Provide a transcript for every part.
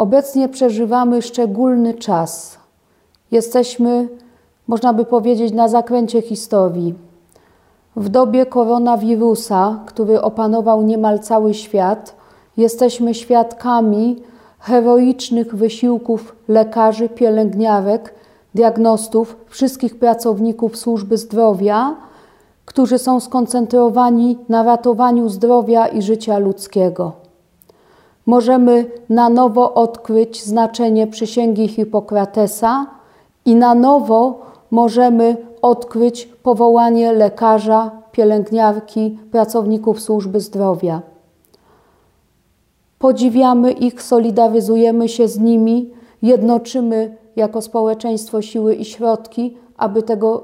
Obecnie przeżywamy szczególny czas. Jesteśmy, można by powiedzieć, na zakręcie historii. W dobie koronawirusa, który opanował niemal cały świat, jesteśmy świadkami heroicznych wysiłków lekarzy, pielęgniarek, diagnostów, wszystkich pracowników służby zdrowia, którzy są skoncentrowani na ratowaniu zdrowia i życia ludzkiego. Możemy na nowo odkryć znaczenie przysięgi Hipokratesa i na nowo możemy odkryć powołanie lekarza, pielęgniarki, pracowników służby zdrowia. Podziwiamy ich, solidaryzujemy się z nimi, jednoczymy jako społeczeństwo siły i środki, aby tego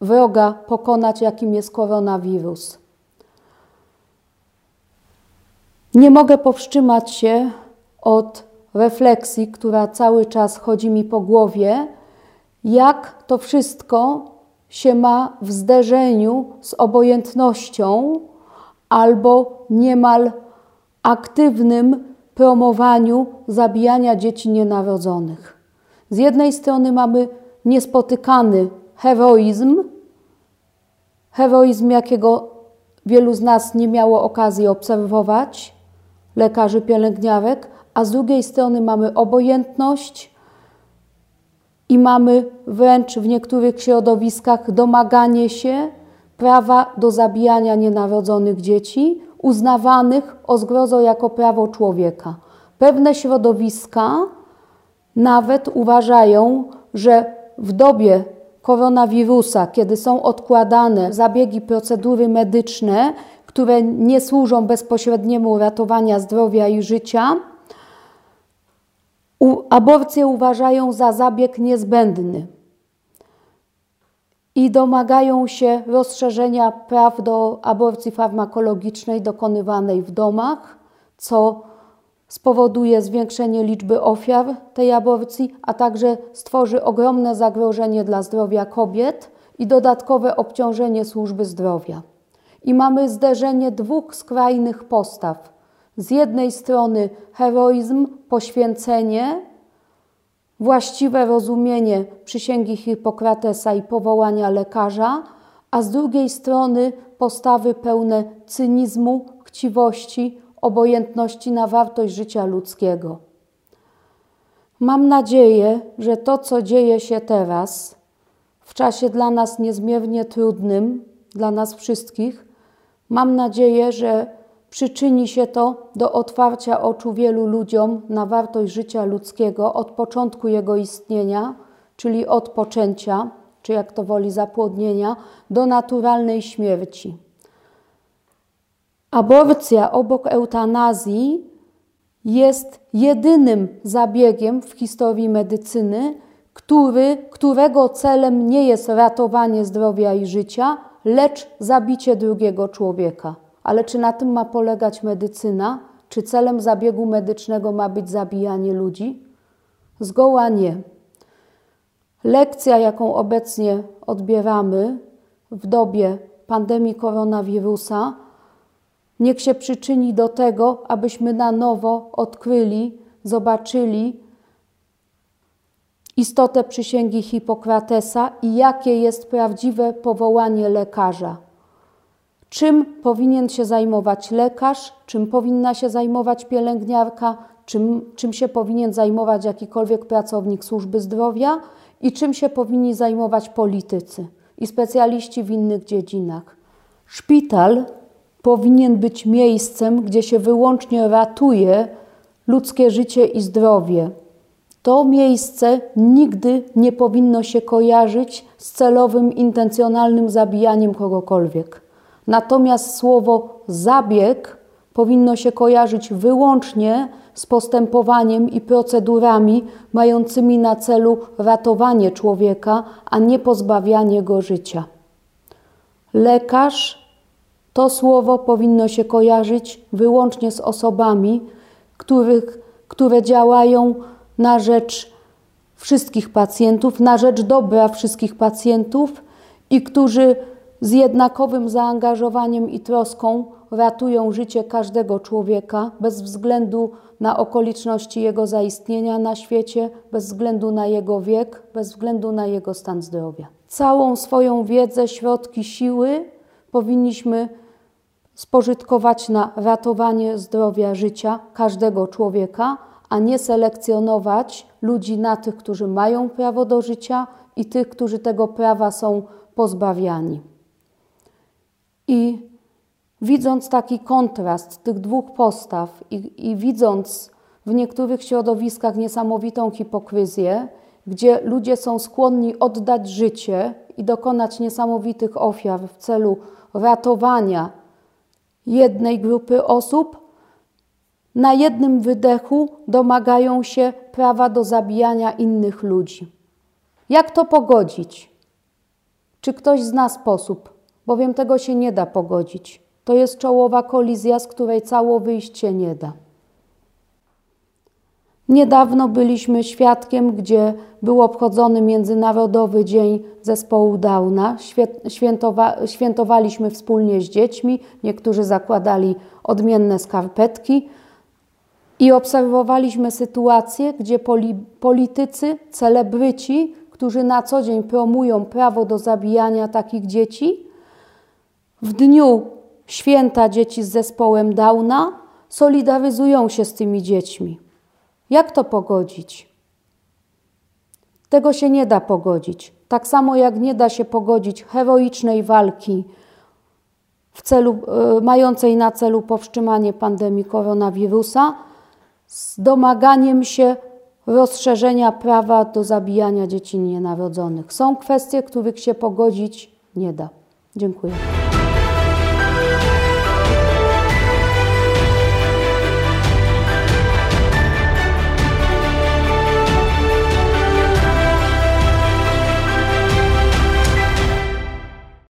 wroga pokonać, jakim jest koronawirus. Nie mogę powstrzymać się od refleksji, która cały czas chodzi mi po głowie, jak to wszystko się ma w zderzeniu z obojętnością albo niemal aktywnym promowaniu zabijania dzieci nienarodzonych. Z jednej strony mamy niespotykany heroizm, heroizm, jakiego wielu z nas nie miało okazji obserwować, lekarzy, pielęgniarek, a z drugiej strony mamy obojętność i mamy wręcz w niektórych środowiskach domaganie się prawa do zabijania nienarodzonych dzieci, uznawanych o zgrozo jako prawo człowieka. Pewne środowiska nawet uważają, że w dobie koronawirusa, kiedy są odkładane zabiegi, procedury medyczne, które nie służą bezpośredniemu ratowania zdrowia i życia, aborcję uważają za zabieg niezbędny i domagają się rozszerzenia praw do aborcji farmakologicznej dokonywanej w domach, co spowoduje zwiększenie liczby ofiar tej aborcji, a także stworzy ogromne zagrożenie dla zdrowia kobiet i dodatkowe obciążenie służby zdrowia. I mamy zderzenie dwóch skrajnych postaw. Z jednej strony heroizm, poświęcenie, właściwe rozumienie przysięgi Hipokratesa i powołania lekarza, a z drugiej strony postawy pełne cynizmu, chciwości, obojętności na wartość życia ludzkiego. Mam nadzieję, że to, co dzieje się teraz, w czasie dla nas niezmiernie trudnym, dla nas wszystkich, mam nadzieję, że przyczyni się to do otwarcia oczu wielu ludziom na wartość życia ludzkiego od początku jego istnienia, czyli od poczęcia, czy jak to woli zapłodnienia, do naturalnej śmierci. Aborcja obok eutanazji jest jedynym zabiegiem w historii medycyny, który, którego celem nie jest ratowanie zdrowia i życia, lecz zabicie drugiego człowieka. Ale czy na tym ma polegać medycyna? Czy celem zabiegu medycznego ma być zabijanie ludzi? Zgoła nie. Lekcja, jaką obecnie odbieramy w dobie pandemii koronawirusa, niech się przyczyni do tego, abyśmy na nowo odkryli, zobaczyli istotę przysięgi Hipokratesa i jakie jest prawdziwe powołanie lekarza. Czym powinien się zajmować lekarz, czym powinna się zajmować pielęgniarka, czym, czym się powinien zajmować jakikolwiek pracownik służby zdrowia i czym się powinni zajmować politycy i specjaliści w innych dziedzinach. Szpital powinien być miejscem, gdzie się wyłącznie ratuje ludzkie życie i zdrowie. To miejsce nigdy nie powinno się kojarzyć z celowym, intencjonalnym zabijaniem kogokolwiek. Natomiast słowo zabieg powinno się kojarzyć wyłącznie z postępowaniem i procedurami mającymi na celu ratowanie człowieka, a nie pozbawianie go życia. Lekarz to słowo powinno się kojarzyć wyłącznie z osobami, których, które działają na rzecz wszystkich pacjentów, na rzecz dobra wszystkich pacjentów i którzy z jednakowym zaangażowaniem i troską ratują życie każdego człowieka bez względu na okoliczności jego zaistnienia na świecie, bez względu na jego wiek, bez względu na jego stan zdrowia. Całą swoją wiedzę, środki, siły powinniśmy spożytkować na ratowanie zdrowia życia każdego człowieka, a nie selekcjonować ludzi na tych, którzy mają prawo do życia i tych, którzy tego prawa są pozbawiani. I widząc taki kontrast tych dwóch postaw i, i widząc w niektórych środowiskach niesamowitą hipokryzję, gdzie ludzie są skłonni oddać życie i dokonać niesamowitych ofiar w celu ratowania jednej grupy osób, na jednym wydechu domagają się prawa do zabijania innych ludzi. Jak to pogodzić? Czy ktoś zna sposób? Bowiem tego się nie da pogodzić. To jest czołowa kolizja, z której cało wyjście nie da. Niedawno byliśmy świadkiem, gdzie był obchodzony Międzynarodowy Dzień Zespołu Downa. Świętowa świętowaliśmy wspólnie z dziećmi, niektórzy zakładali odmienne skarpetki i obserwowaliśmy sytuację, gdzie poli politycy, celebryci, którzy na co dzień promują prawo do zabijania takich dzieci, w dniu święta dzieci z zespołem Downa solidaryzują się z tymi dziećmi. Jak to pogodzić? Tego się nie da pogodzić. Tak samo jak nie da się pogodzić heroicznej walki w celu, e, mającej na celu powstrzymanie pandemii koronawirusa z domaganiem się rozszerzenia prawa do zabijania dzieci nienarodzonych. Są kwestie, których się pogodzić nie da. Dziękuję.